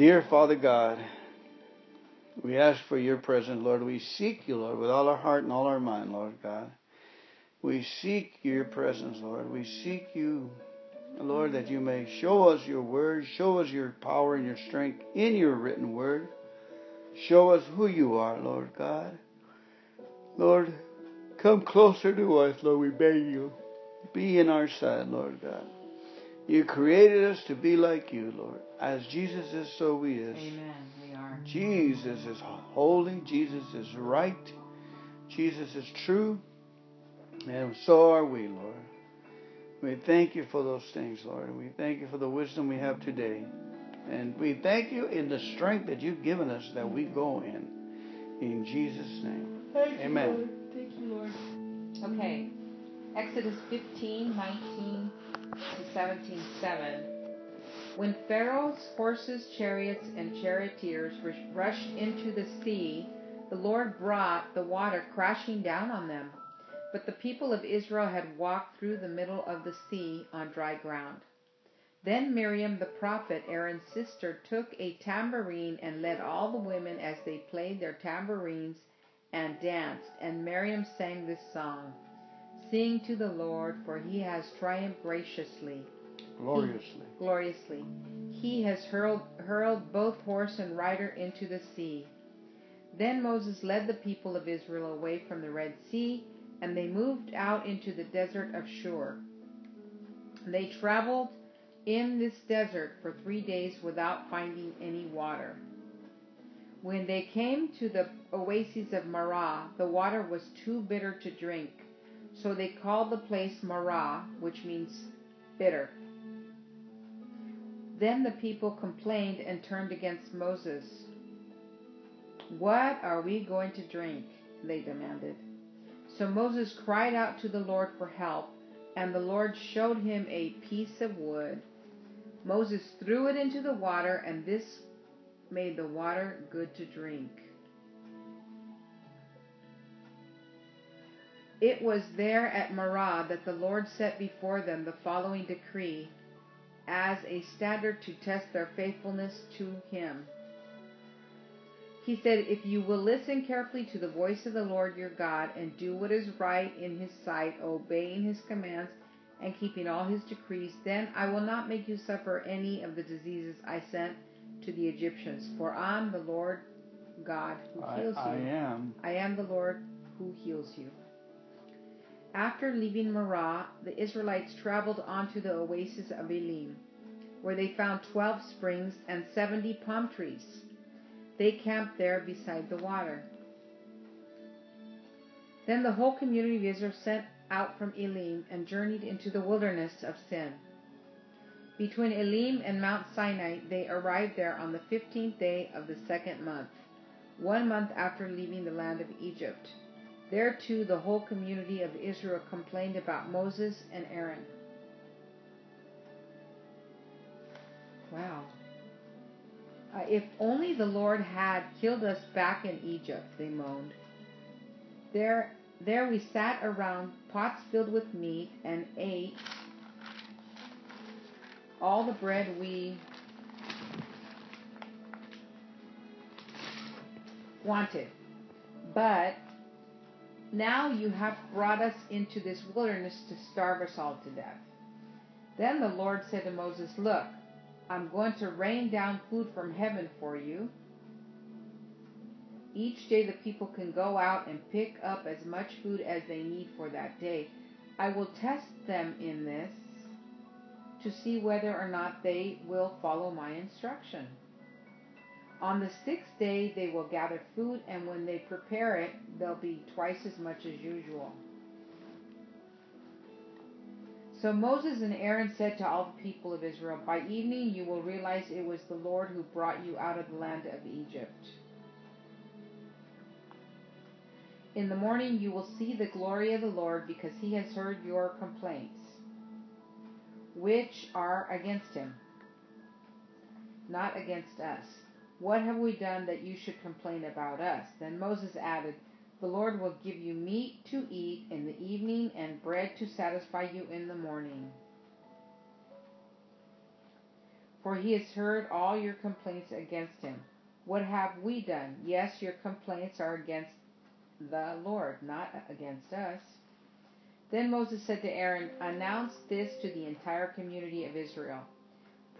Dear Father God, we ask for your presence, Lord. We seek you, Lord, with all our heart and all our mind, Lord God. We seek your presence, Lord. We seek you, Lord, that you may show us your word, show us your power and your strength in your written word. Show us who you are, Lord God. Lord, come closer to us, Lord, we beg you. Be in our side, Lord God. You created us to be like you, Lord. As Jesus is, so we is. Amen. We are. Jesus is holy. Jesus is right. Jesus is true. And so are we, Lord. We thank you for those things, Lord. We thank you for the wisdom we have today. And we thank you in the strength that you've given us that we go in. In Jesus' name. Thank Amen. You, thank you, Lord. Okay. Exodus 15, 19 to 17, 7. When Pharaoh's horses, chariots, and charioteers rushed into the sea, the Lord brought the water crashing down on them. But the people of Israel had walked through the middle of the sea on dry ground. Then Miriam the prophet, Aaron's sister, took a tambourine and led all the women as they played their tambourines and danced. And Miriam sang this song Sing to the Lord, for he has triumphed graciously. Gloriously. He, gloriously. He has hurled, hurled both horse and rider into the sea. Then Moses led the people of Israel away from the Red Sea, and they moved out into the desert of Shur. They traveled in this desert for three days without finding any water. When they came to the oasis of Marah, the water was too bitter to drink. So they called the place Marah, which means bitter. Then the people complained and turned against Moses. What are we going to drink? They demanded. So Moses cried out to the Lord for help, and the Lord showed him a piece of wood. Moses threw it into the water, and this made the water good to drink. It was there at Marah that the Lord set before them the following decree as a standard to test their faithfulness to Him. He said, If you will listen carefully to the voice of the Lord your God and do what is right in His sight, obeying His commands and keeping all His decrees, then I will not make you suffer any of the diseases I sent to the Egyptians. For I am the Lord God who heals I, I you. am. I am the Lord who heals you. After leaving Marah, the Israelites traveled on to the oasis of Elim, where they found twelve springs and seventy palm trees. They camped there beside the water. Then the whole community of Israel set out from Elim and journeyed into the wilderness of Sin. Between Elim and Mount Sinai, they arrived there on the fifteenth day of the second month, one month after leaving the land of Egypt. There too the whole community of Israel complained about Moses and Aaron. Wow. Uh, if only the Lord had killed us back in Egypt, they moaned. There, there we sat around pots filled with meat and ate all the bread we wanted. But now you have brought us into this wilderness to starve us all to death. Then the Lord said to Moses, Look, I'm going to rain down food from heaven for you. Each day the people can go out and pick up as much food as they need for that day. I will test them in this to see whether or not they will follow my instruction. On the sixth day they will gather food, and when they prepare it, there'll be twice as much as usual. So Moses and Aaron said to all the people of Israel, By evening you will realize it was the Lord who brought you out of the land of Egypt. In the morning you will see the glory of the Lord because he has heard your complaints, which are against him, not against us. What have we done that you should complain about us? Then Moses added, The Lord will give you meat to eat in the evening and bread to satisfy you in the morning. for he has heard all your complaints against him. What have we done? Yes, your complaints are against the Lord, not against us. Then Moses said to Aaron, Announce this to the entire community of Israel.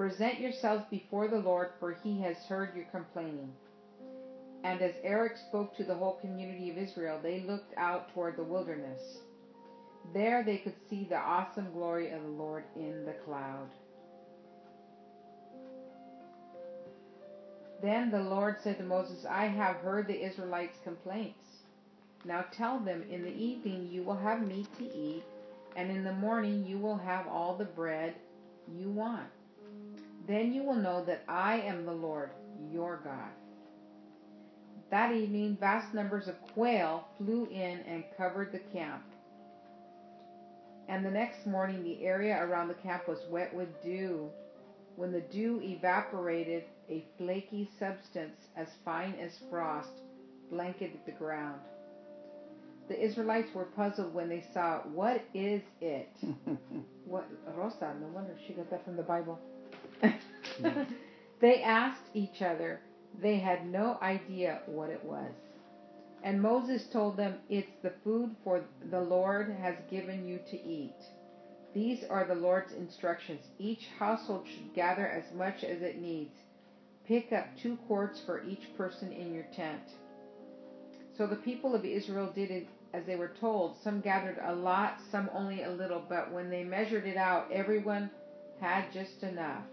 Present yourselves before the Lord, for he has heard your complaining. And as Aaron spoke to the whole community of Israel, they looked out toward the wilderness. There they could see the awesome glory of the Lord in the cloud. Then the Lord said to Moses, I have heard the Israelites' complaints. Now tell them, in the evening you will have meat to eat, and in the morning you will have all the bread you want. Then you will know that I am the Lord, your God. That evening, vast numbers of quail flew in and covered the camp. And the next morning, the area around the camp was wet with dew. When the dew evaporated, a flaky substance as fine as frost blanketed the ground. The Israelites were puzzled when they saw. What is it? what Rosa, no wonder she got that from the Bible. they asked each other. They had no idea what it was. And Moses told them, It's the food for the Lord has given you to eat. These are the Lord's instructions. Each household should gather as much as it needs. Pick up two quarts for each person in your tent. So the people of Israel did as they were told. Some gathered a lot, some only a little, but when they measured it out, everyone had just enough.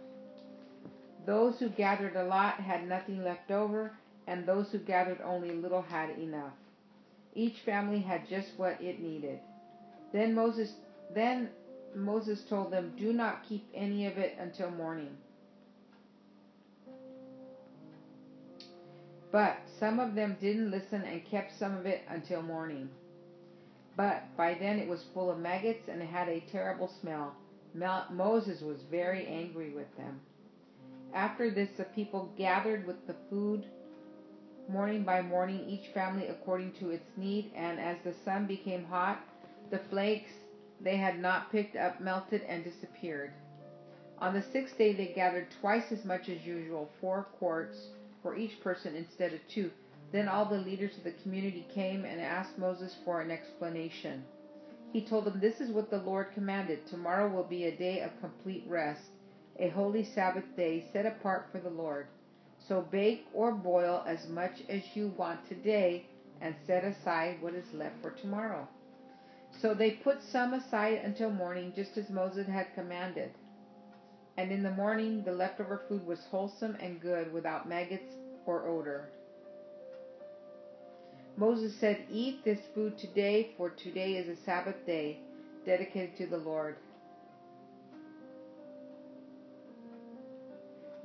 Those who gathered a lot had nothing left over, and those who gathered only little had enough. Each family had just what it needed. Then Moses then Moses told them, Do not keep any of it until morning. But some of them didn't listen and kept some of it until morning. But by then it was full of maggots and it had a terrible smell. Moses was very angry with them. After this, the people gathered with the food morning by morning, each family according to its need, and as the sun became hot, the flakes they had not picked up melted and disappeared. On the sixth day, they gathered twice as much as usual, four quarts for each person instead of two. Then all the leaders of the community came and asked Moses for an explanation. He told them, This is what the Lord commanded. Tomorrow will be a day of complete rest, a holy Sabbath day set apart for the Lord. So bake or boil as much as you want today and set aside what is left for tomorrow. So they put some aside until morning, just as Moses had commanded. And in the morning the leftover food was wholesome and good, without maggots or odor. Moses said, Eat this food today, for today is a Sabbath day dedicated to the Lord.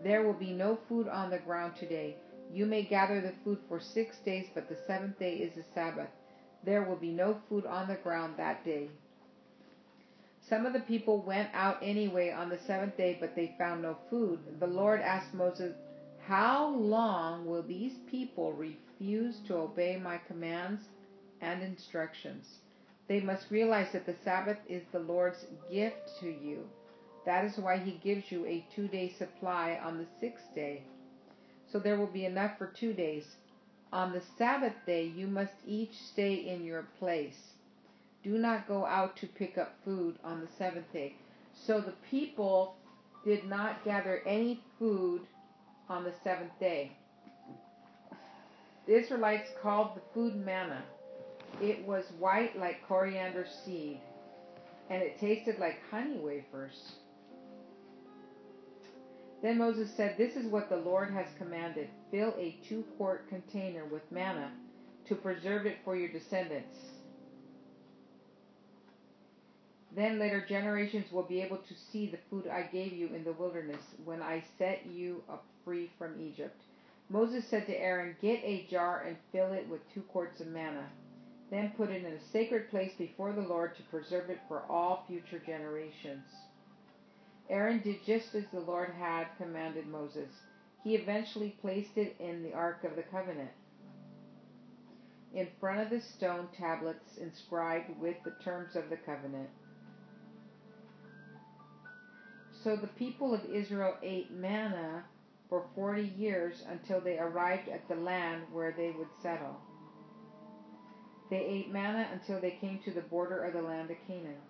There will be no food on the ground today. You may gather the food for six days, but the seventh day is the Sabbath. There will be no food on the ground that day. Some of the people went out anyway on the seventh day, but they found no food. The Lord asked Moses, How long will these people refuse to obey my commands and instructions? They must realize that the Sabbath is the Lord's gift to you. That is why he gives you a two day supply on the sixth day. So there will be enough for two days. On the Sabbath day, you must each stay in your place. Do not go out to pick up food on the seventh day. So the people did not gather any food on the seventh day. The Israelites called the food manna. It was white like coriander seed, and it tasted like honey wafers. Then Moses said, This is what the Lord has commanded. Fill a two quart container with manna to preserve it for your descendants. Then later generations will be able to see the food I gave you in the wilderness when I set you up free from Egypt. Moses said to Aaron, Get a jar and fill it with two quarts of manna. Then put it in a sacred place before the Lord to preserve it for all future generations. Aaron did just as the Lord had commanded Moses. He eventually placed it in the Ark of the Covenant, in front of the stone tablets inscribed with the terms of the covenant. So the people of Israel ate manna for forty years until they arrived at the land where they would settle. They ate manna until they came to the border of the land of Canaan.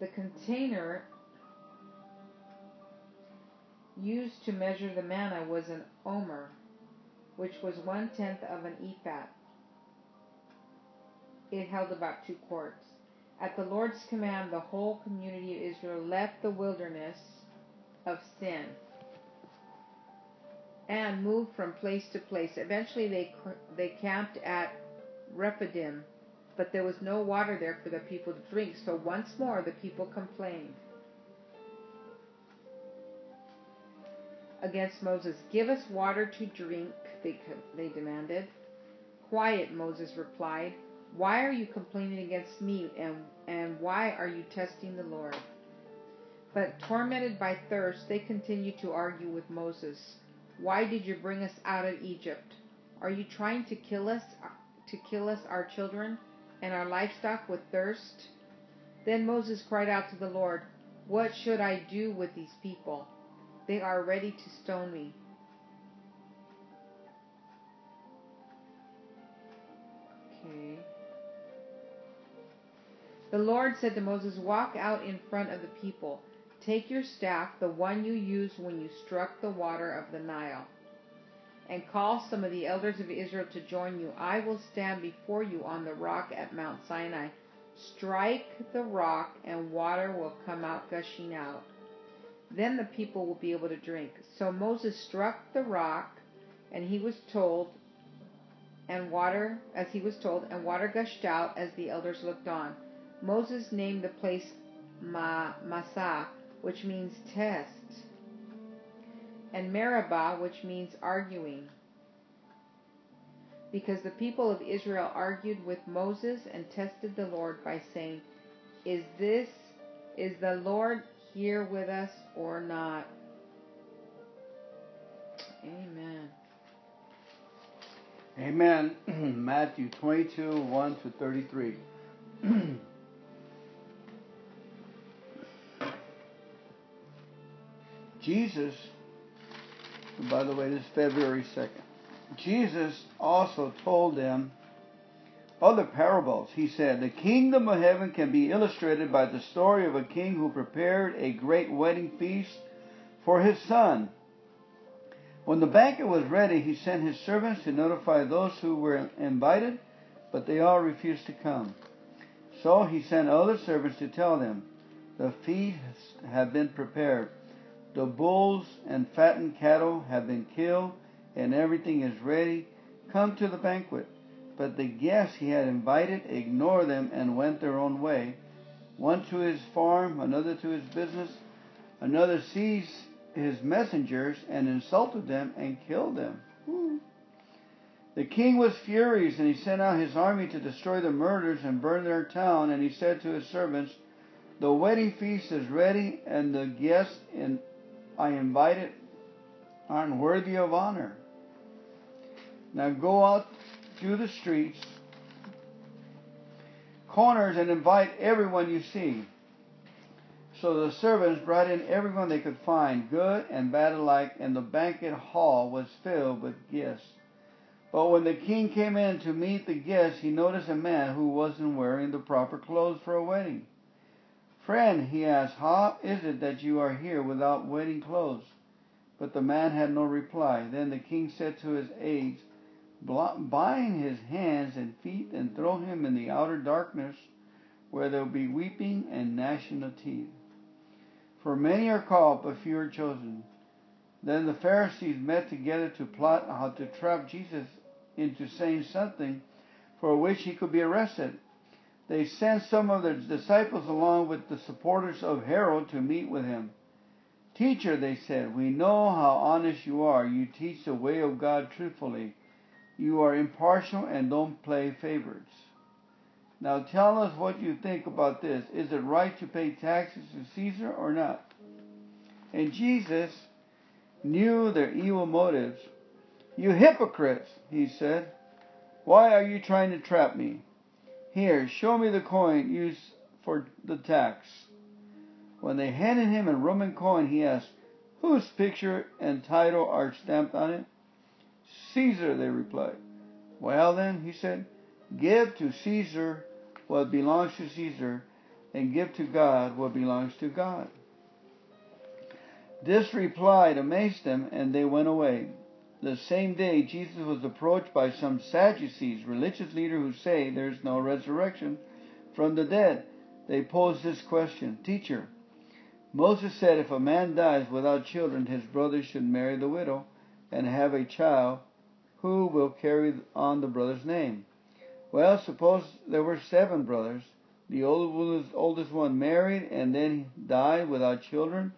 The container used to measure the manna was an omer, which was one tenth of an ephah. It held about two quarts. At the Lord's command, the whole community of Israel left the wilderness of sin and moved from place to place. Eventually, they they camped at Rephidim, but there was no water there for the people to drink. So once more, the people complained against Moses. "Give us water to drink," they they demanded. "Quiet," Moses replied. Why are you complaining against me, and, and why are you testing the Lord? But tormented by thirst, they continued to argue with Moses. Why did you bring us out of Egypt? Are you trying to kill us, to kill us, our children, and our livestock with thirst? Then Moses cried out to the Lord, What should I do with these people? They are ready to stone me. Okay. The Lord said to Moses, Walk out in front of the people. Take your staff, the one you used when you struck the water of the Nile, and call some of the elders of Israel to join you. I will stand before you on the rock at Mount Sinai. Strike the rock, and water will come out gushing out. Then the people will be able to drink. So Moses struck the rock, and he was told, and water, as he was told, and water gushed out as the elders looked on. Moses named the place Ma- Massah, which means test, and Meribah, which means arguing. Because the people of Israel argued with Moses and tested the Lord by saying, Is this, is the Lord here with us or not? Amen. Amen. Matthew 22, 1 to 33. Jesus, by the way, this is February 2nd. Jesus also told them other parables. He said, The kingdom of heaven can be illustrated by the story of a king who prepared a great wedding feast for his son. When the banquet was ready, he sent his servants to notify those who were invited, but they all refused to come. So he sent other servants to tell them, The feast has been prepared the bulls and fattened cattle have been killed, and everything is ready. Come to the banquet. But the guests he had invited ignored them and went their own way. One to his farm, another to his business, another seized his messengers and insulted them and killed them. The king was furious, and he sent out his army to destroy the murderers and burn their town. And he said to his servants, The wedding feast is ready, and the guests in I invited aren't worthy of honor. Now go out through the streets, corners, and invite everyone you see. So the servants brought in everyone they could find, good and bad alike, and the banquet hall was filled with guests. But when the king came in to meet the guests, he noticed a man who wasn't wearing the proper clothes for a wedding. Friend, he asked, how is it that you are here without wedding clothes? But the man had no reply. Then the king said to his aides, Bind his hands and feet and throw him in the outer darkness, where there will be weeping and gnashing of teeth. For many are called, but few are chosen. Then the Pharisees met together to plot how to trap Jesus into saying something for which he could be arrested they sent some of their disciples along with the supporters of Herod to meet with him. Teacher, they said, we know how honest you are. You teach the way of God truthfully. You are impartial and don't play favorites. Now tell us what you think about this. Is it right to pay taxes to Caesar or not? And Jesus knew their evil motives. You hypocrites, he said. Why are you trying to trap me? Here, show me the coin used for the tax. When they handed him a Roman coin, he asked, Whose picture and title are stamped on it? Caesar, they replied. Well then, he said, Give to Caesar what belongs to Caesar, and give to God what belongs to God. This reply amazed them, and they went away. The same day, Jesus was approached by some Sadducees, religious leaders who say there is no resurrection from the dead. They posed this question Teacher, Moses said if a man dies without children, his brother should marry the widow and have a child who will carry on the brother's name. Well, suppose there were seven brothers. The oldest, oldest one married and then died without children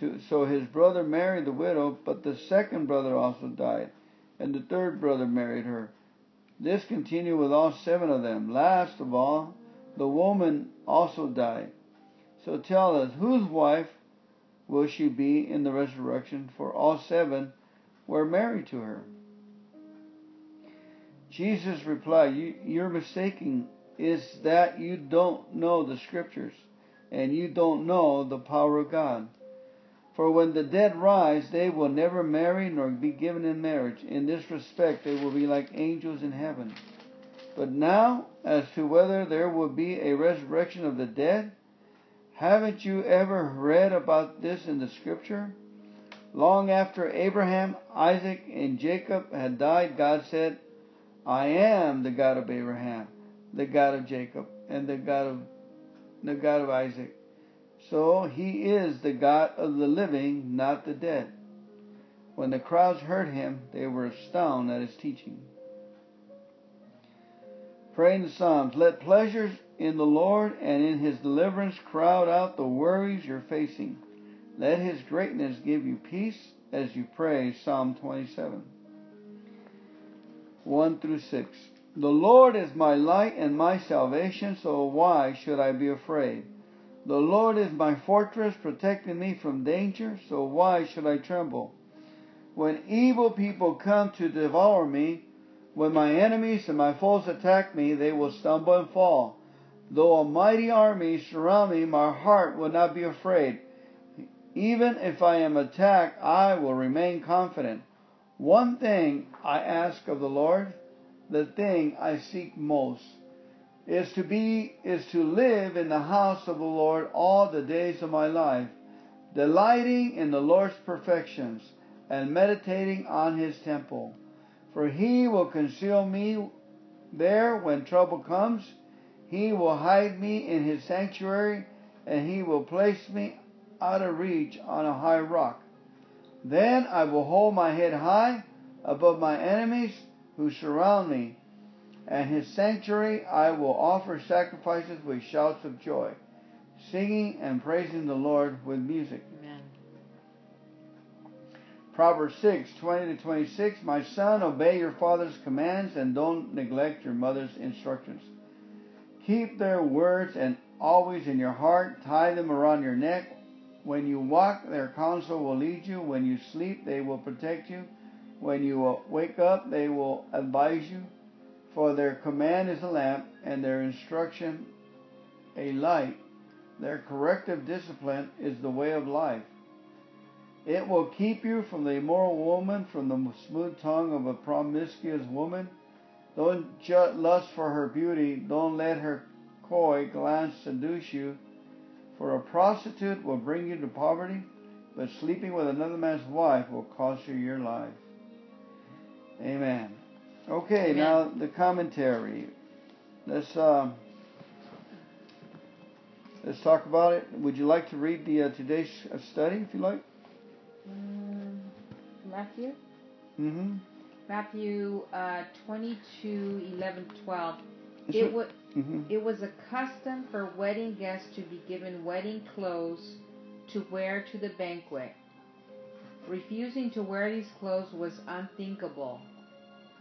to, so his brother married the widow, but the second brother also died, and the third brother married her. This continued with all seven of them. Last of all, the woman also died. So tell us, whose wife will she be in the resurrection? For all seven were married to her. Jesus replied, you, are mistaken. Is that you don't know the scriptures and you don't know the power of God. For when the dead rise, they will never marry nor be given in marriage. In this respect, they will be like angels in heaven. But now, as to whether there will be a resurrection of the dead, haven't you ever read about this in the scripture? Long after Abraham, Isaac, and Jacob had died, God said, I am the God of Abraham, the God of Jacob, and the God of the God of Isaac. So he is the God of the living, not the dead. When the crowds heard him, they were astounded at his teaching. Pray in the Psalms. Let pleasures in the Lord and in his deliverance crowd out the worries you're facing. Let his greatness give you peace as you pray. Psalm 27. 1 through 6. The Lord is my light and my salvation, so why should I be afraid? The Lord is my fortress, protecting me from danger, so why should I tremble? When evil people come to devour me, when my enemies and my foes attack me, they will stumble and fall. Though a mighty army surround me, my heart will not be afraid. Even if I am attacked, I will remain confident. One thing I ask of the Lord, the thing I seek most is to be is to live in the house of the Lord all the days of my life, delighting in the Lord's perfections and meditating on his temple. For he will conceal me there when trouble comes. He will hide me in his sanctuary, and he will place me out of reach on a high rock. Then I will hold my head high above my enemies who surround me and his sanctuary I will offer sacrifices with shouts of joy, singing and praising the Lord with music. Amen. Proverbs 6, 20 to 26. My son, obey your father's commands and don't neglect your mother's instructions. Keep their words and always in your heart. Tie them around your neck. When you walk, their counsel will lead you. When you sleep, they will protect you. When you wake up, they will advise you. For their command is a lamp, and their instruction a light. Their corrective discipline is the way of life. It will keep you from the immoral woman, from the smooth tongue of a promiscuous woman. Don't lust for her beauty. Don't let her coy glance seduce you. For a prostitute will bring you to poverty, but sleeping with another man's wife will cost you your life. Amen. Okay, Amen. now the commentary. Let's uh, let's talk about it. Would you like to read the uh, today's uh, study, if you like? Um, Matthew. Mm-hmm. Matthew uh, 22, 11, 12. It, w- mm-hmm. it was a custom for wedding guests to be given wedding clothes to wear to the banquet. Refusing to wear these clothes was unthinkable.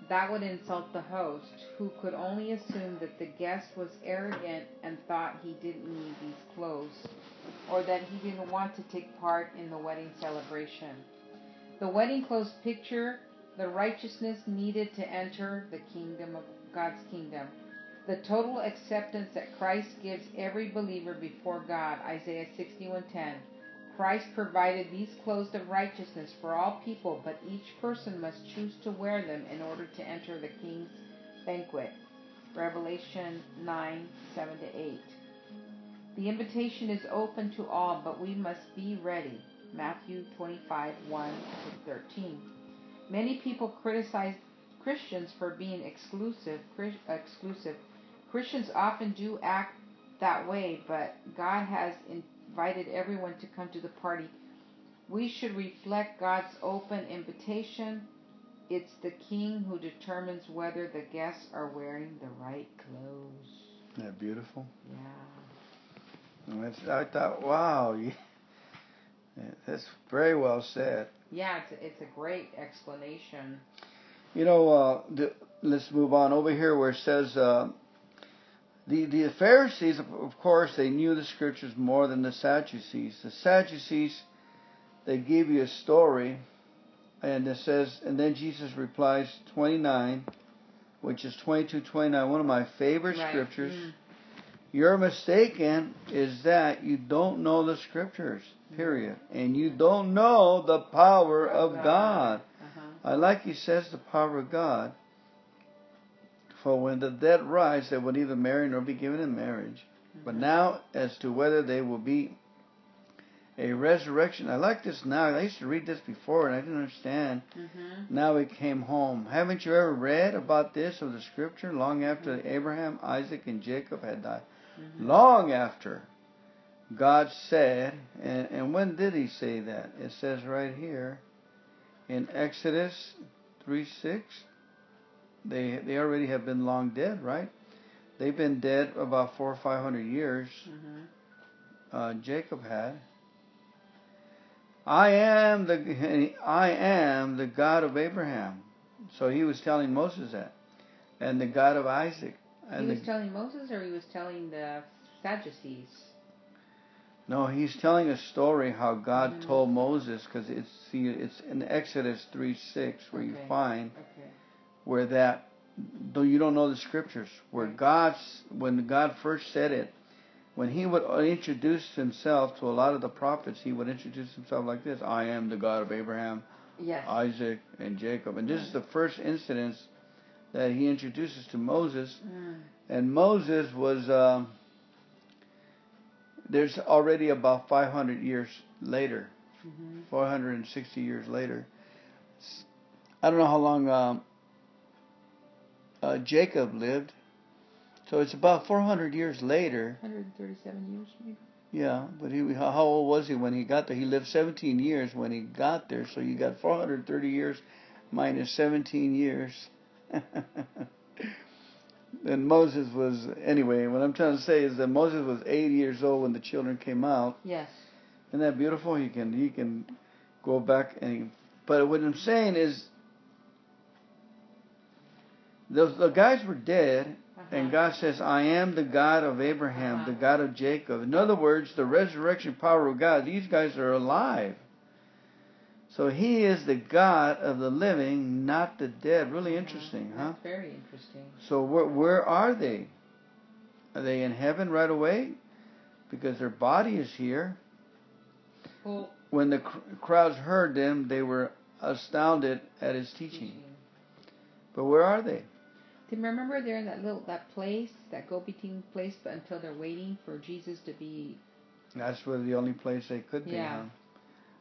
That would insult the host, who could only assume that the guest was arrogant and thought he didn't need these clothes, or that he didn't want to take part in the wedding celebration. The wedding clothes picture the righteousness needed to enter the kingdom of God's kingdom. The total acceptance that Christ gives every believer before God, Isaiah 61:10. Christ provided these clothes of righteousness for all people, but each person must choose to wear them in order to enter the king's banquet. Revelation 9 7 to 8. The invitation is open to all, but we must be ready. Matthew 25 1 to 13. Many people criticize Christians for being exclusive. Exclusive. Christians often do act that way, but God has invited everyone to come to the party. We should reflect God's open invitation. It's the king who determines whether the guests are wearing the right clothes. Isn't that beautiful? Yeah. I thought, wow, yeah, that's very well said. Yeah, it's a, it's a great explanation. You know, uh, the, let's move on over here where it says uh, the the Pharisees, of course, they knew the scriptures more than the Sadducees. The Sadducees, they give you a story, and it says, and then Jesus replies 29, which is 22, 29, one of my favorite Right. scriptures. Mm. You're mistaken is that you don't know the scriptures, period. And you don't know the power of God. Uh-huh. I like he says the power of God. For when the dead rise, they will neither marry nor be given in marriage. But Mhm. now, as to whether they will be a resurrection, I like this now. I used to read this before and I didn't understand. Mhm. Now it came home. Haven't you ever read about this of the scripture long after Abraham, Isaac, and Jacob had died? Mhm. Long after God said, and, and when did He say that? It says right here in Exodus 3 6. They, they already have been long dead, right? They've been dead about four or five hundred years. Mhm. Uh, Jacob had. I am the I am the God of Abraham. So he was telling Moses that, and the God of Isaac, And He was the, telling Moses, or he was telling the Sadducees. no, he's telling a story how God Mhm. told Moses because it's see it's in Exodus three six where you find Okay. Where that though you don't know the scriptures where. God's when God first said it when he would introduce himself to a lot of the prophets he would introduce himself like this I am the God of Abraham Yes. Isaac and Jacob and this is the first incident that he introduces to Moses Mm. and Moses was um, there's already about 500 years later Mhm. 460 years later I don't know how long um, uh, Jacob lived. So it's about 400 years later. 137 years, maybe. Yeah, but he how old was he when he got there? He lived 17 years when he got there. So you got 430 years minus 17 years. and Moses was anyway. What I'm trying to say is that Moses was 80 years old when the children came out. Yes. Isn't that beautiful? He can he can go back and he, but what I'm saying is those the guys were dead Uh-huh. and God says, I am the God of Abraham, Uh-huh. the God of Jacob. In other words, the resurrection power of God, these guys are alive. So he is the God of the living, not the dead. Really interesting, huh? Very interesting. So where where are they? Are they in heaven right away? Because their body is here. Well, When the cr- crowds heard them, they were astounded at his teaching. teaching. But where are they? Do you remember they're in that little that place, that go-between place, but until they're waiting for Jesus to be? That's where the only place they could be, Yeah. huh?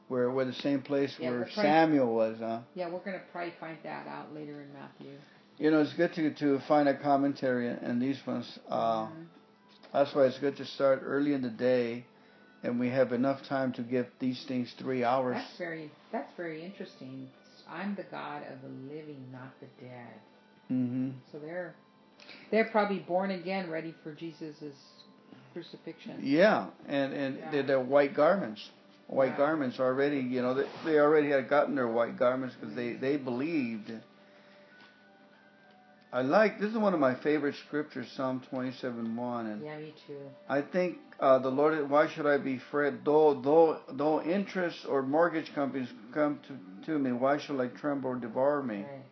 Where where the same place Yeah, where Samuel was, huh? Yeah, we're gonna probably find that out later in Matthew. You know, it's good to to find a commentary in these ones. Uh, Mhm. That's why it's good to start early in the day, and we have enough time to get these things three hours. That's very that's very interesting. I'm the God of the living, not the dead. Hmm So they're they're probably born again, ready for Jesus's crucifixion. Yeah, and and Yeah. they're, white garments. White Yeah. garments already. You know, they, they already had gotten their white garments because they they believed. I like this is one of my favorite scriptures, Psalm twenty seven one, and Yeah, me too. I think uh, the Lord. Why should I be afraid? Though though though interest or mortgage companies come to to me, why should I tremble or devour me? Right.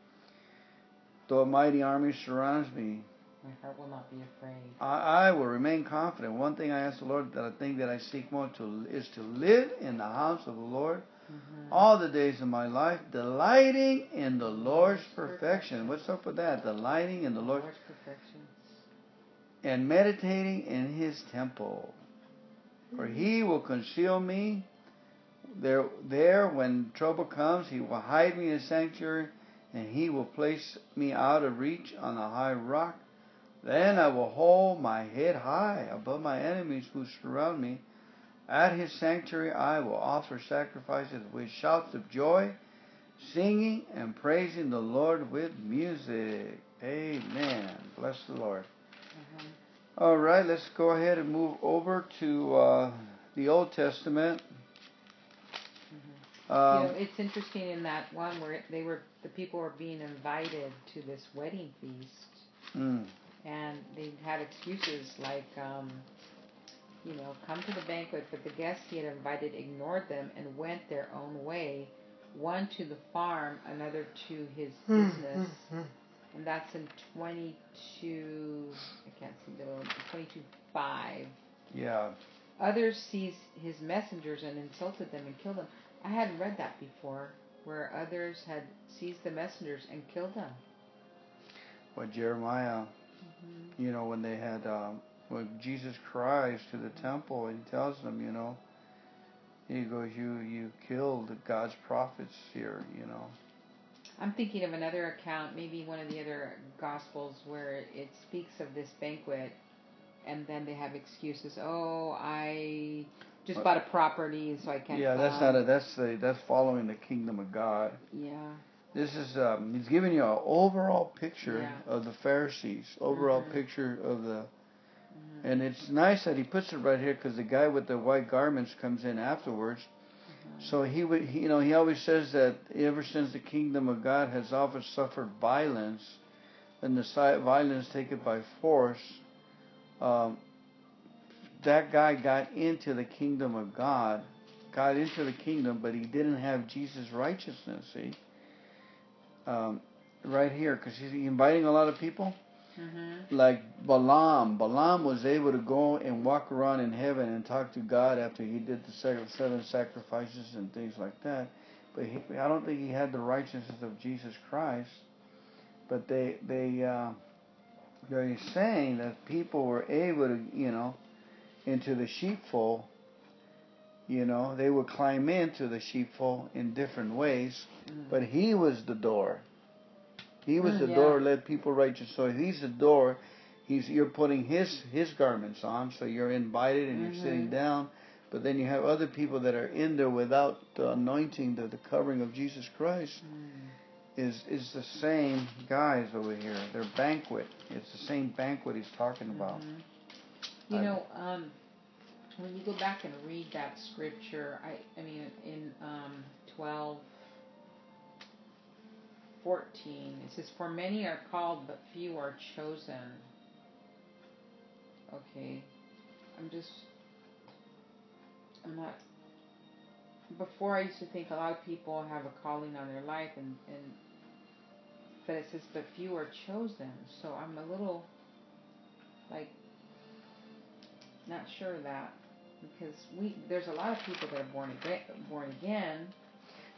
Though a mighty army surrounds me, My heart will not be afraid. I, I will remain confident. One thing I ask the Lord that I think that I seek more to is to live in the house of the Lord Mm-hmm. all the days of my life, delighting in the Lord's perfection. What's up with that? Delighting in the Lord Lord's perfection and meditating in his temple. For he will conceal me there there when trouble comes, he will hide me in his sanctuary, and he will place me out of reach on a high rock. Then I will hold my head high above my enemies who surround me. At his sanctuary I will offer sacrifices with shouts of joy, singing and praising the Lord with music. Amen. Bless the Lord. Mhm. All right, let's go ahead and move over to uh, the Old Testament. you Um, know, it's interesting in that one where they were the people were being invited to this wedding feast, mm, and they had excuses like, um, you know, come to the banquet, but the guests he had invited ignored them and went their own way, one to the farm, another to his business, and that's in 22. I can't see the little 22 five. yeah, Others seized his messengers and insulted them and killed them. I hadn't read that before, where others had seized the messengers and killed them. what Jeremiah, you know, when they had, um, when Jesus cries to the temple and he tells them, you know, he goes, you you killed God's prophets here, you know. I'm thinking of another account, maybe one of the other gospels, where it speaks of this banquet, and then they have excuses. Oh, I just bought a property, so I can't. yeah, that's come." not a that's the that's following the kingdom of God. Yeah. This is um, he's giving you an overall picture Yeah. of the Pharisees, overall Mhm. picture of the Mhm. And it's nice that he puts it right here because the guy with the white garments comes in afterwards. Mhm. So he would, he, you know, he always says that ever since the kingdom of God has often suffered violence, and the violence taken by force, um, that guy got into the kingdom of God, got into the kingdom, but he didn't have Jesus' righteousness. See, um, right here, because he's inviting a lot of people Mhm. like Balaam. Balaam was able to go and walk around in heaven and talk to God after he did the seven seven sacrifices and things like that. But he, I don't think he had the righteousness of Jesus Christ. But they they uh, they're saying that people were able to you know into the sheepfold. You know they would climb into the sheepfold in different ways, Mhm. but he was the door. He was Mm, the yeah. door, led people righteous. So he's the door, he's you're putting his his garments on, so you're invited and you're sitting Mhm. down. But then you have other people that are in there without the anointing, the, the covering of Jesus Christ Mhm. is is the same guys over here. Their banquet. It's the same banquet he's talking about. Mhm. You know, um, when you go back and read that scripture, I, I mean, in um, 12, 14, it says, For many are called, but few are chosen. Okay. I'm just, I'm not, before I used to think a lot of people have a calling on their life, and, and but it says, but few are chosen. So I'm a little, like, not sure of that because we there's a lot of people that are born again, born again.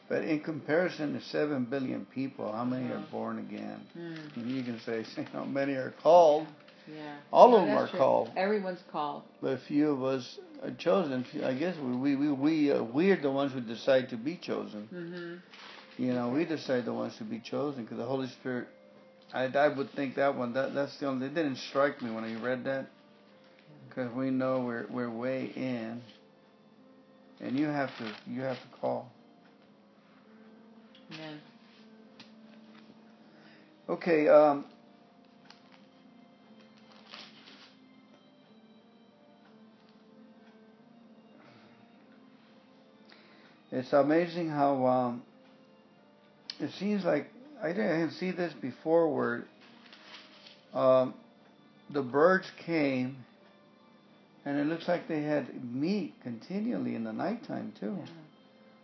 But in comparison to seven billion people, how many are born again? Hmm. And you can say, how many are called? Yeah. All of them are true. called. Everyone's called. But a few of us are chosen. I guess we we we uh, we're the ones who decide to be chosen. Mm-hmm. You know, we decide the ones to be chosen because the Holy Spirit. I I would think that one that that's the only. It didn't strike me when I read that because we know we're we're way in, and you have to you have to call. Amen. Okay. Um. It's amazing how um, it seems like I didn't see this before where um, the birds came and it looks like they had meat continually in the nighttime too. Yeah.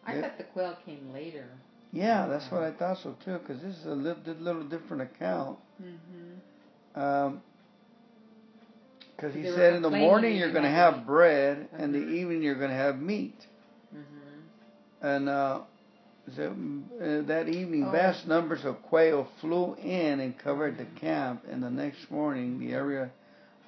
I Yeah. thought the quail came later. Yeah, that's what I thought so too because this is a little, little different account. Mm-hmm. Um, Because he said in the morning you're going to have bread, and the Mhm. evening you're going to have meat. Mm-hmm. And uh, so, uh, that evening, Oh. vast numbers of quail flew in and covered the camp. And the next morning, the area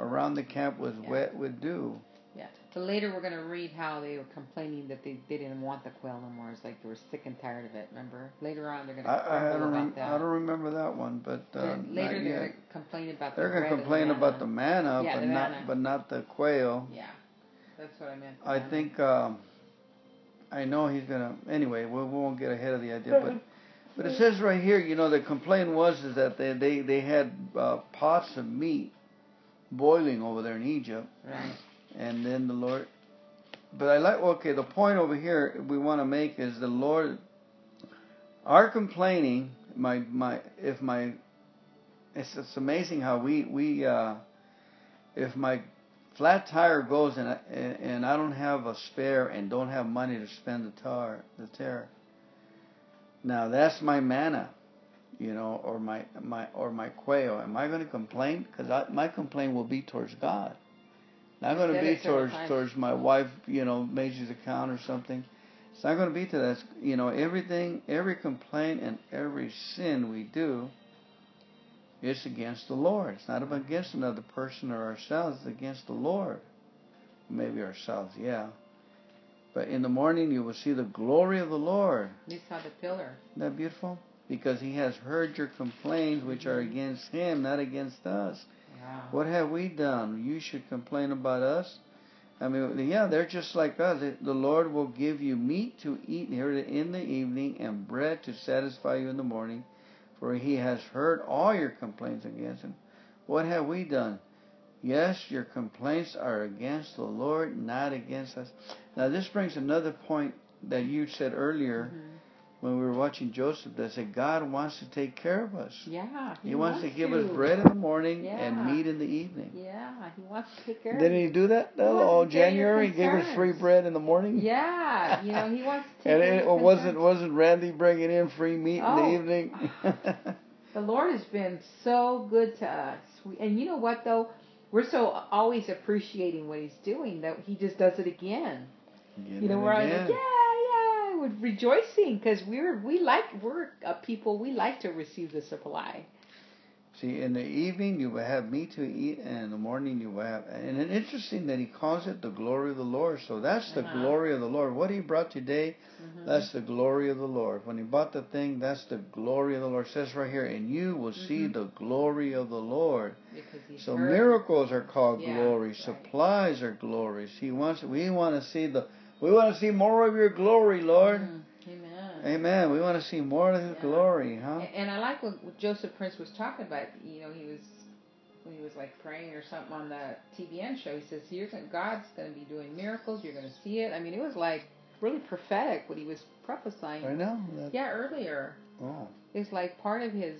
around the camp was Yeah. wet with dew. Yeah. But later we're going to read how they were complaining that they, they didn't want the quail no more. It's like they were sick and tired of it. Remember? Later on they're going to I, I, don't about rem- that. I don't remember that one, but uh, later not they're going to complain about They're the going to complain about the manna. Yeah, but the not manna. but not the quail. Yeah. That's what I meant. I manna. think um, I know he's gonna. Anyway, we, we won't get ahead of the idea, but but it says right here, you know, the complaint was is that they they they had uh, pots of meat boiling over there in Egypt, Right. and then the Lord. But I like okay. The point over here we want to make is the Lord. Our complaining, my my if my, it's it's amazing how we we uh, if my flat tire goes and I, and I don't have a spare and don't have money to spend the tar the tire. Now that's my manna, you know, or my my or my quail. Am I going to complain? Because my complaint will be towards God. Not going to be towards times. towards my wife, you know, major's account or something. It's not going to be to that. You know, everything, every complaint and every sin we do it's against the Lord. It's not against another person or ourselves. It's against the Lord. Maybe ourselves, yeah. But in the morning you will see the glory of the Lord. You saw the pillar. Isn't that beautiful? Because he has heard your complaints, which are Mhm. against him, not against us. Wow. What have we done? You should complain about us. I mean, yeah, they're just like us. The Lord will give you meat to eat here in the evening and bread to satisfy you in the morning, for he has heard all your complaints against him. What have we done? Yes, your complaints are against the Lord, not against us. Now, this brings another point that you said earlier Mhm. When we were watching Joseph that said God wants to take care of us. Yeah. He, wants, to give us bread in the morning and meat in the evening. Yeah, he wants to take care of Didn't he do that? He wants Oh, to of your January, he gave us free bread in the morning. Yeah, you know, he wants to take And care it wasn't wasn't Randy bringing in free meat in Oh. the evening. The Lord has been so good to us. We, and you know what, though? We're so always appreciating what He's doing that He just does it again. Again you know, we're always like, yeah, yeah, we're rejoicing because we're we like we're a people we like to receive the supply. See, in the evening you will have meat to eat, and in the morning you will have. And it's interesting that he calls it the glory of the Lord. So that's the Uh-huh. glory of the Lord. What he brought today, Mhm. that's the glory of the Lord. When he bought the thing, that's the glory of the Lord. It says right here, and you will see Mhm. the glory of the Lord. So heard. miracles are called Yeah, glory. right. Supplies are glories. He wants. We want to see the. We want to see more of your glory, Lord. Mm, amen. Amen. We want to see more of His Yeah. glory, huh? And I like what what Joseph Prince was talking about. You know, he was when he was like praying or something on the TBN show. He says, "You're gonna, God's going to be doing miracles. You're going to see it." I mean, it was like really prophetic what he was prophesying. Right now. That, Yeah, earlier. Oh. It's like part of his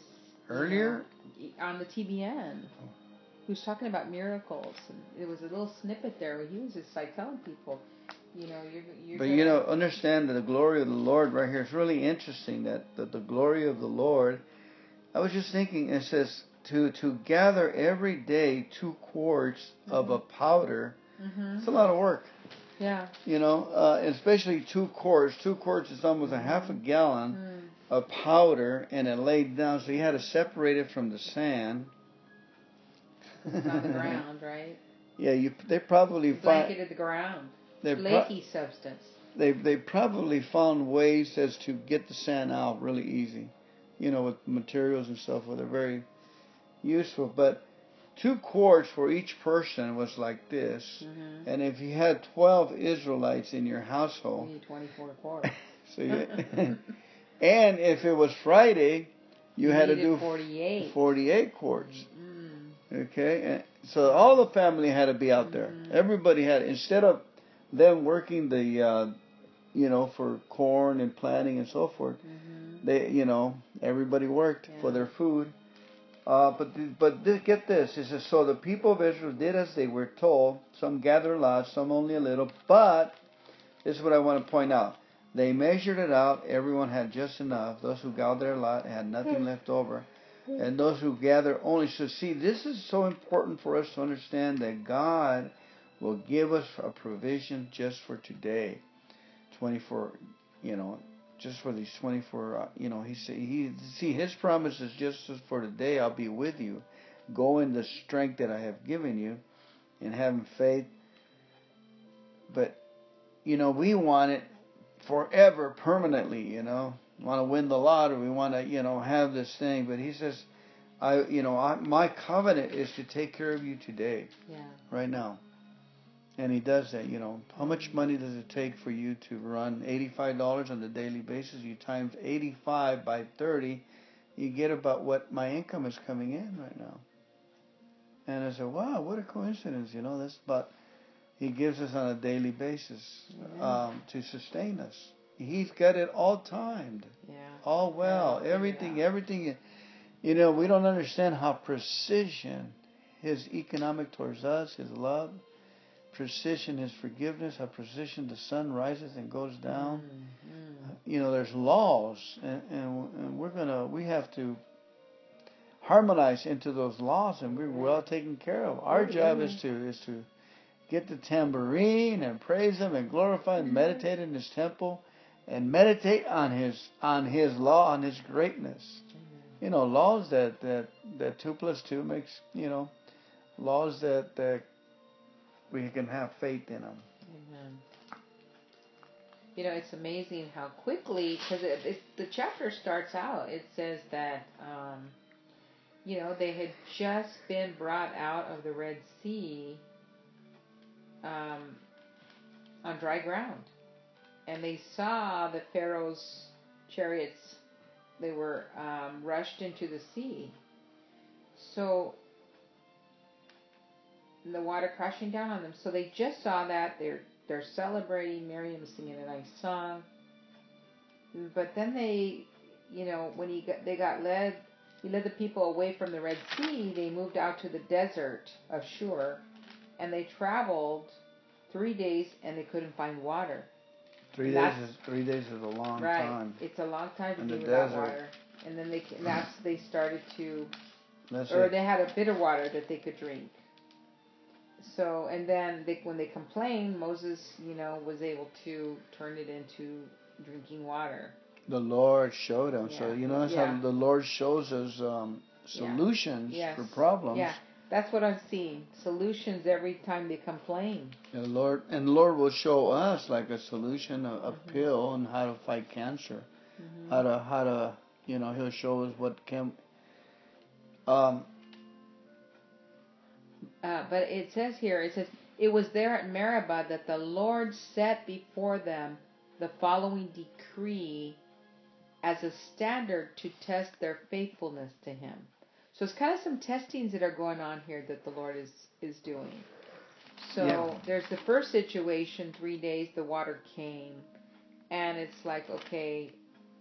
you Earlier? know, on the TBN. He was talking about miracles, and it was a little snippet there where he was just like telling people, you know, you're you're. But you know, understand that the glory of the Lord right here is really interesting that, that the glory of the Lord. I was just thinking. It says to to gather every day two quarts of a powder. hmm It's a lot of work. Yeah. You know, uh, especially two quarts. Two quarts is almost a half a gallon Mm. of powder, and it laid down. So you had to separate it from the sand. It's on the ground, right? Yeah, you. They probably. Blanketed the ground. They, pro- Flaky substance. they they probably found ways as to get the sand out really easy. You know, with materials and stuff, where they're very useful. But two quarts for each person was like this. Mm-hmm. And if you had twelve Israelites in your You household, need 24 quarts. so you, and if it was Friday, you, had to do 48. 48 quarts. Mm. Okay, and so all the family had to be out there. Mhm. Everybody had instead of them working the, uh, you know, for corn and planting and so forth. Mm-hmm. They, you know, everybody worked for their food. Uh, but th- but get this, it says so the people of Israel did as they were told. Some gathered a lot, some only a little. But this is what I want to point out. They measured it out. Everyone had just enough. Those who gathered a lot had nothing left over. and those who gather only. So, see, this is so important for us to understand that God will give us a provision just for today, 24, you know, just for these 24, uh, you know, he said, he, see, his promise is just for today, I'll be with you. Go in the strength that I have given you and having faith. But, you know, we want it forever, permanently, you know. Want to win the lottery. We want to, you know, have this thing. But he says, I, you know, I, my covenant is to take care of you today, Yeah. right now. And he does that, you know. How much money does it take for you to run $85 on a daily basis? You times 85 by 30, you get about what my income is coming in right now. And I said, wow, what a coincidence, you know. That's about, he gives us on a daily basis um, to sustain us. He's got it all timed, Yeah. all well, figured everything, out. everything. You know, we don't understand how precision his economic towards us, his love, precision his forgiveness, how precision the sun rises and goes down. Mm, You know, there's laws, and, and, and we're gonna, we have to harmonize into those laws, and we're well taken care of. Our job is to is to get the tambourine and praise him and glorify and meditate in his temple and meditate on his on his law on his greatness. You know laws that that that two plus two makes you know laws that that we can have faith in them Amen. You know, it's amazing how quickly, because it, it, the chapter starts out, it says that, um, you know, they had just been brought out of the Red Sea um, on dry ground. And they saw the Pharaoh's chariots, they were um, rushed into the sea. So, the water crashing down on them. So they just saw that. They're they're celebrating. Miriam singing a nice song. But then they, you know, when he got, they got led, he led the people away from the Red Sea. They moved out to the desert of Shur, and they traveled three days and they couldn't find water. three days is three days is a long right. time It's a long time to In be the without desert. water. And then they that's they started to That's or it. they had a bitter water that they could drink. So and then they, when they complained, Moses, you know, was able to turn it into drinking water. the lord showed them so you know that's Yeah. how the lord shows us um solutions Yes. for problems Yeah, that's what I'm seeing. Solutions every time they complain. The Lord and the Lord will show us like a solution, a, a Mhm. pill on how to fight cancer, Mhm. how to how to you know He'll show us what can. Um, Uh, but it says here, it says, it was there at Meribah that the Lord set before them the following decree as a standard to test their faithfulness to Him. So it's kind of some testings that are going on here that the Lord is is doing. So Yeah. there's the first situation, three days the water came, and it's like okay,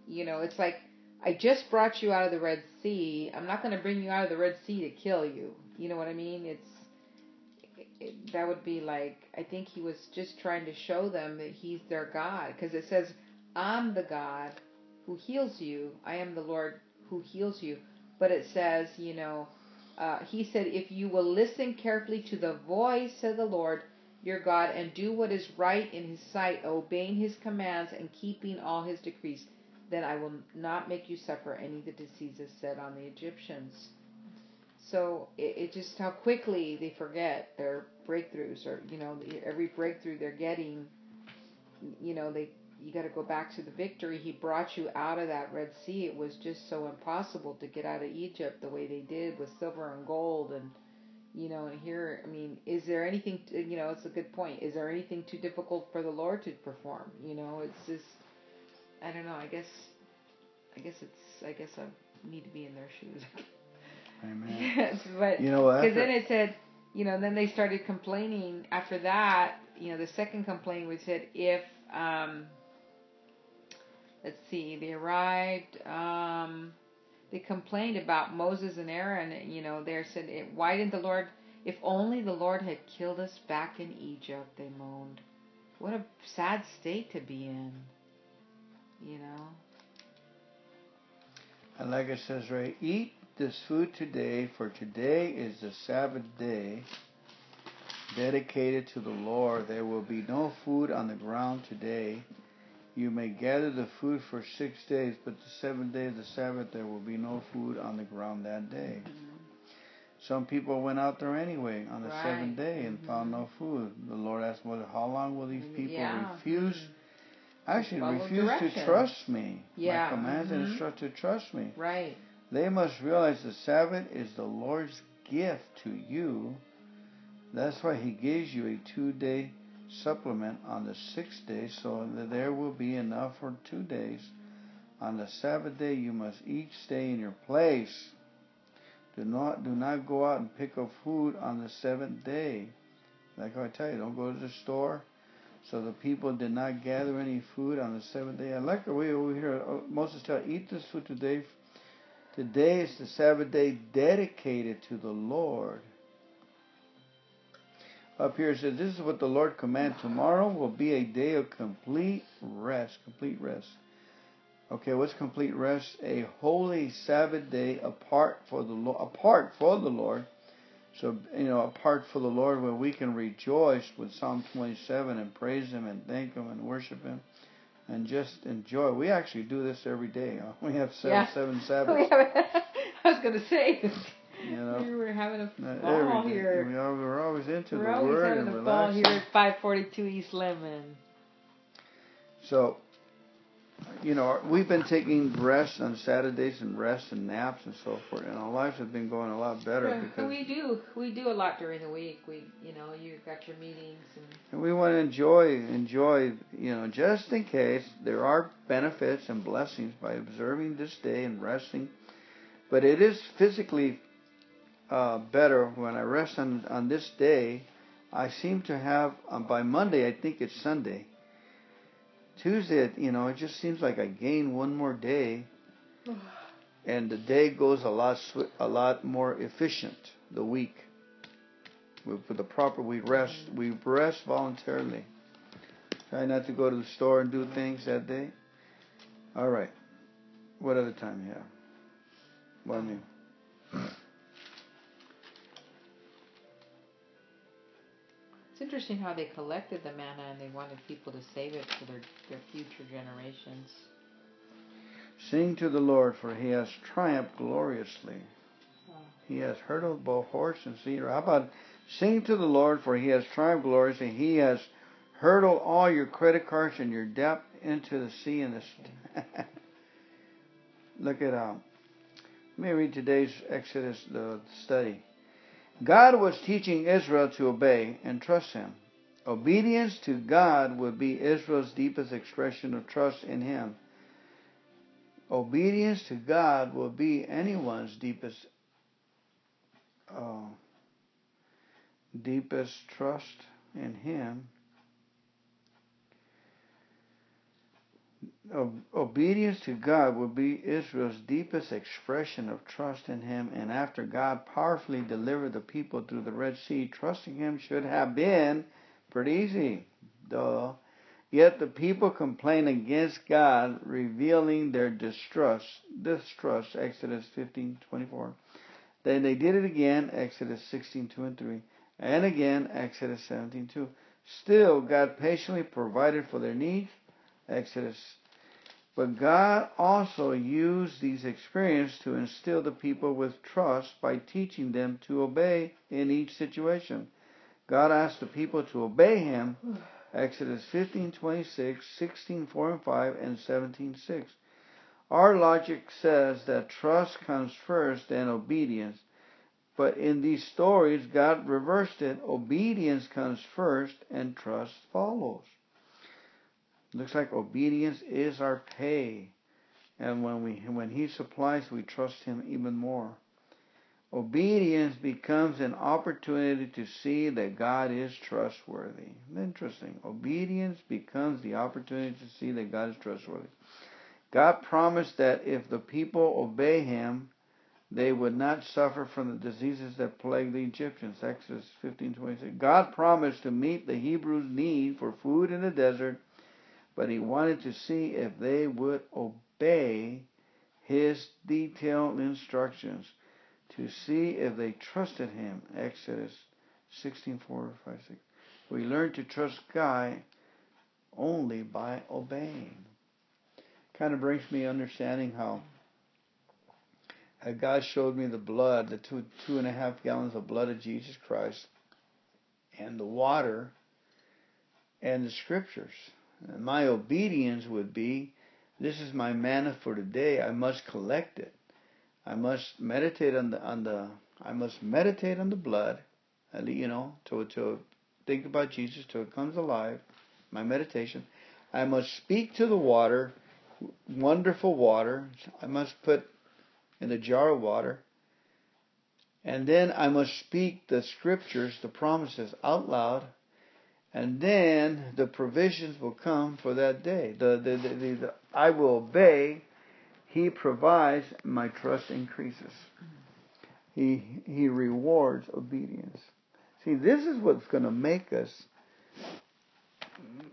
you know, it's like I just brought you out of the Red Sea. I'm not going to bring you out of the Red Sea to kill you. You know what I mean? It's it, that would be like I think he was just trying to show them that he's their God because it says I'm the God who heals you. I am the Lord who heals you. But it says, you know, uh, he said, if you will listen carefully to the voice of the Lord your God and do what is right in his sight, obeying his commands and keeping all his decrees, then I will not make you suffer any of the diseases set on the Egyptians. So it, it just how quickly they forget their breakthroughs, or you know, every breakthrough they're getting. You know, they you got to go back to the victory. He brought you out of that Red Sea. It was just so impossible to get out of Egypt the way they did with silver and gold, and you know, and here, I mean, is there anything? To, you know, it's a good point. Is there anything too difficult for the Lord to perform? You know, it's just, I don't know. I guess, I guess it's, I guess I need to be in their shoes. Amen. Yes, but You know, because then it said, you know, then they started complaining. After that, you know, the second complaint was said if, um, let's see, they arrived. Um, they complained about Moses and Aaron. You know, they said, why didn't the Lord? If only the Lord had killed us back in Egypt, they moaned. What a sad state to be in. You know. and like it says, right, eat this food today, for today is the Sabbath day dedicated to the Lord. There will be no food on the ground today. You may gather the food for six days, but the seventh day of the Sabbath there will be no food on the ground that day. Mm-hmm. Some people went out there anyway on the Right. seventh day and Mhm. found no food. The Lord asked, "Well, how long will these people Yeah. refuse? Actually, refuse to trust me. Yeah. My commands and Mhm. instruct to trust me. Right. They must realize the Sabbath is the Lord's gift to you. That's why He gives you a two-day supplement on the sixth day, so that there will be enough for two days. On the Sabbath day, you must each stay in your place. Do not do not go out and pick up food on the seventh day. Like I tell you, don't go to the store. So the people did not gather any food on the seventh day. I like the way over here uh, Moses tell, eat this food today. Today is the Sabbath day dedicated to the Lord. Up here it says, this is what the Lord commands. Tomorrow will be a day of complete rest. Complete rest. Okay, what's complete rest? A holy Sabbath day apart for the Lord, apart for the Lord. So you know, apart for the Lord, where we can rejoice with Psalm 27 and praise Him and thank Him and worship Him, and just enjoy. We actually do this every day. We have seven Yeah. seven Sabbaths. I was going to say, You know, we were having a ball here. We are, we're always into We're the always Word having and a ball relaxing. here at 542 East Lemon. So, you know, we've been taking rest on Saturdays and rest and naps and so forth, and our lives have been going a lot better Yeah, because we do. We do a lot during the week. We, you know, you've got your meetings and And we want to enjoy, enjoy, you know, just in case there are benefits and blessings by observing this day and resting. But it is physically uh, better when I rest on on this day. I seem to have um, by Monday. I think it's Sunday. Tuesday, you know, it just seems like I gain one more day, and the day goes a lot swi- a lot more efficient. The week. We put the proper. We rest. Mm. We rest voluntarily. Try not to go to the store and do things that day. All right. What other time you have? What do interesting how they collected the manna and they wanted people to save it for their, their future generations. Sing to the Lord, for He has triumphed gloriously. He has hurdled both horse and cedar. How about sing to the Lord, for He has triumphed gloriously. He has hurdled all your credit cards and your debt into the sea and the. Look at um. Let me read today's Exodus the study. God was teaching Israel to obey and trust Him. Obedience to God would be Israel's deepest expression of trust in Him. Obedience to God will be anyone's deepest, uh, deepest trust in Him. Obedience to God would be Israel's deepest expression of trust in Him, and after God powerfully delivered the people through the Red Sea, trusting Him should have been pretty easy. Duh. Yet the people complained against God, revealing their distrust. Distrust, Exodus 15:24. Then they did it again, Exodus 16:2 and 3, and again, Exodus 17:2. Still, God patiently provided for their needs, Exodus. But God also used these experiences to instill the people with trust by teaching them to obey in each situation. God asked the people to obey Him Exodus 15:26, 16:4 and 5, and 17:6. Our logic says that trust comes first, then obedience. But in these stories, God reversed it. Obedience comes first, and trust follows. Looks like obedience is our pay, and when we when He supplies, we trust Him even more. Obedience becomes an opportunity to see that God is trustworthy. Interesting. Obedience becomes the opportunity to see that God is trustworthy. God promised that if the people obey Him, they would not suffer from the diseases that plagued the Egyptians. Exodus 15:26. God promised to meet the Hebrews' need for food in the desert, but He wanted to see if they would obey His detailed instructions. to see if they trusted him. Exodus 16, 4, 5, 6. We learn to trust God only by obeying. Kind of brings me understanding how God showed me the blood, the two two and a half gallons of blood of Jesus Christ, and the water, and the scriptures. My obedience would be, this is my manna for today. I must collect it. I must meditate on the on the. I must meditate on the blood, you know, to to think about Jesus till it comes alive. My meditation. I must speak to the water, wonderful water. I must put in a jar of water. And then I must speak the scriptures, the promises out loud. And then the provisions will come for that day. The, the, the, the, I will obey. He provides, my trust increases. He, he rewards obedience. See, this is what's going to make us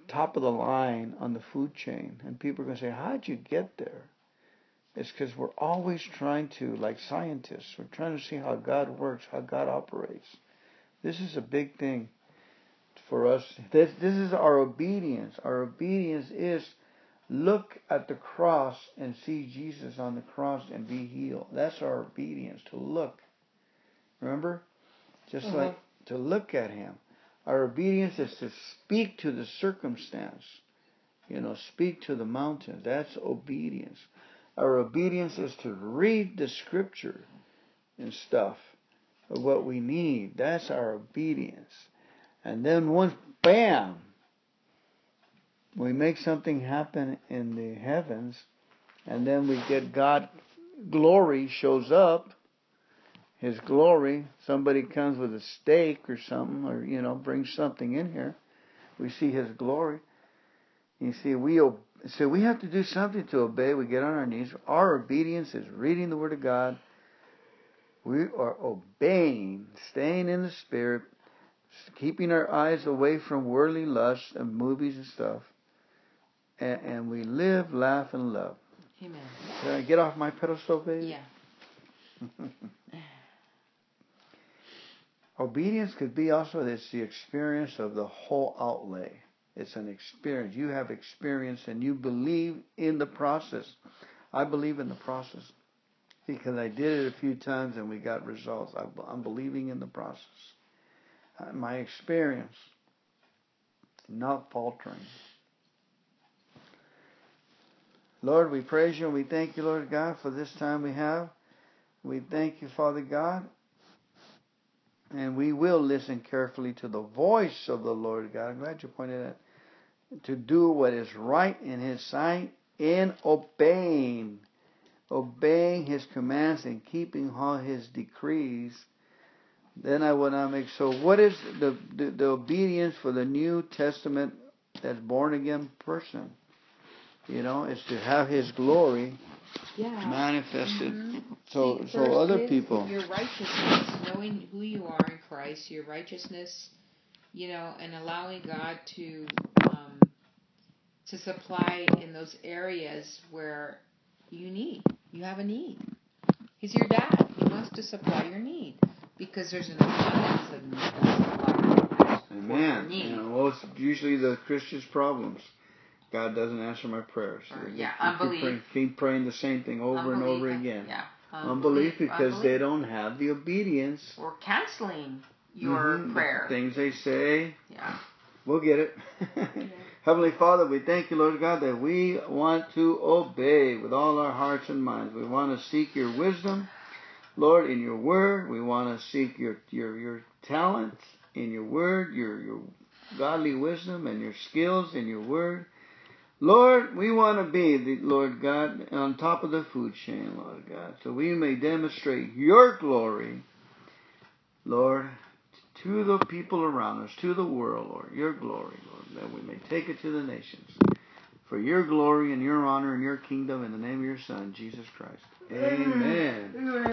top of the line on the food chain. And people are going to say, How'd you get there? It's because we're always trying to, like scientists, we're trying to see how God works, how God operates. This is a big thing for us. This, this is our obedience. Our obedience is look at the cross and see Jesus on the cross and be healed. That's our obedience, to look. Remember? Just uh-huh. like to look at Him. Our obedience is to speak to the circumstance. You know, speak to the mountain. That's obedience. Our obedience is to read the scripture and stuff of what we need. That's our obedience. And then once, bam, we make something happen in the heavens, and then we get God glory shows up. His glory. Somebody comes with a steak or something, or you know, brings something in here. We see His glory. You see, we so we have to do something to obey. We get on our knees. Our obedience is reading the Word of God. We are obeying, staying in the Spirit, keeping our eyes away from worldly lusts and movies and stuff. And, and we live, laugh, and love. Amen. Can I get off my pedestal, baby? Yeah. Obedience could be also this the experience of the whole outlay. It's an experience. You have experience and you believe in the process. I believe in the process because I did it a few times and we got results. I'm believing in the process. Uh, my experience, not faltering. Lord, we praise you and we thank you, Lord God, for this time we have. We thank you, Father God. And we will listen carefully to the voice of the Lord God. I'm glad you pointed that. To do what is right in His sight in obeying, obeying His commands and keeping all His decrees. Then I will not make. So, what is the, the, the obedience for the New Testament that's born again person? You know, is to have His glory yeah. manifested. Mm-hmm. So, See, so other people. Your righteousness, knowing who you are in Christ, your righteousness, you know, and allowing God to um, to supply in those areas where you need, you have a need. He's your dad. He wants to supply your need because there's an abundance of. Amen. You know, well, it's usually the Christian's problems. God doesn't answer my prayers. Or, yeah, unbelief. Keep praying, keep praying, the same thing over unbelief, and over again. Yeah. Unbelief, unbelief because unbelief. they don't have the obedience. Or canceling your mm-hmm. prayer. The things they say. Yeah. We'll get it. Heavenly Father, we thank you, Lord God, that we want to obey with all our hearts and minds. We want to seek your wisdom, Lord, in your word. We want to seek your your your talents in your word, your your godly wisdom and your skills in your word. Lord, we want to be, the, Lord God, on top of the food chain, Lord God, so we may demonstrate your glory, Lord, to the people around us, to the world, Lord, your glory, Lord, that we may take it to the nations. For your glory and your honor and your kingdom in the name of your Son, Jesus Christ. Amen. Amen.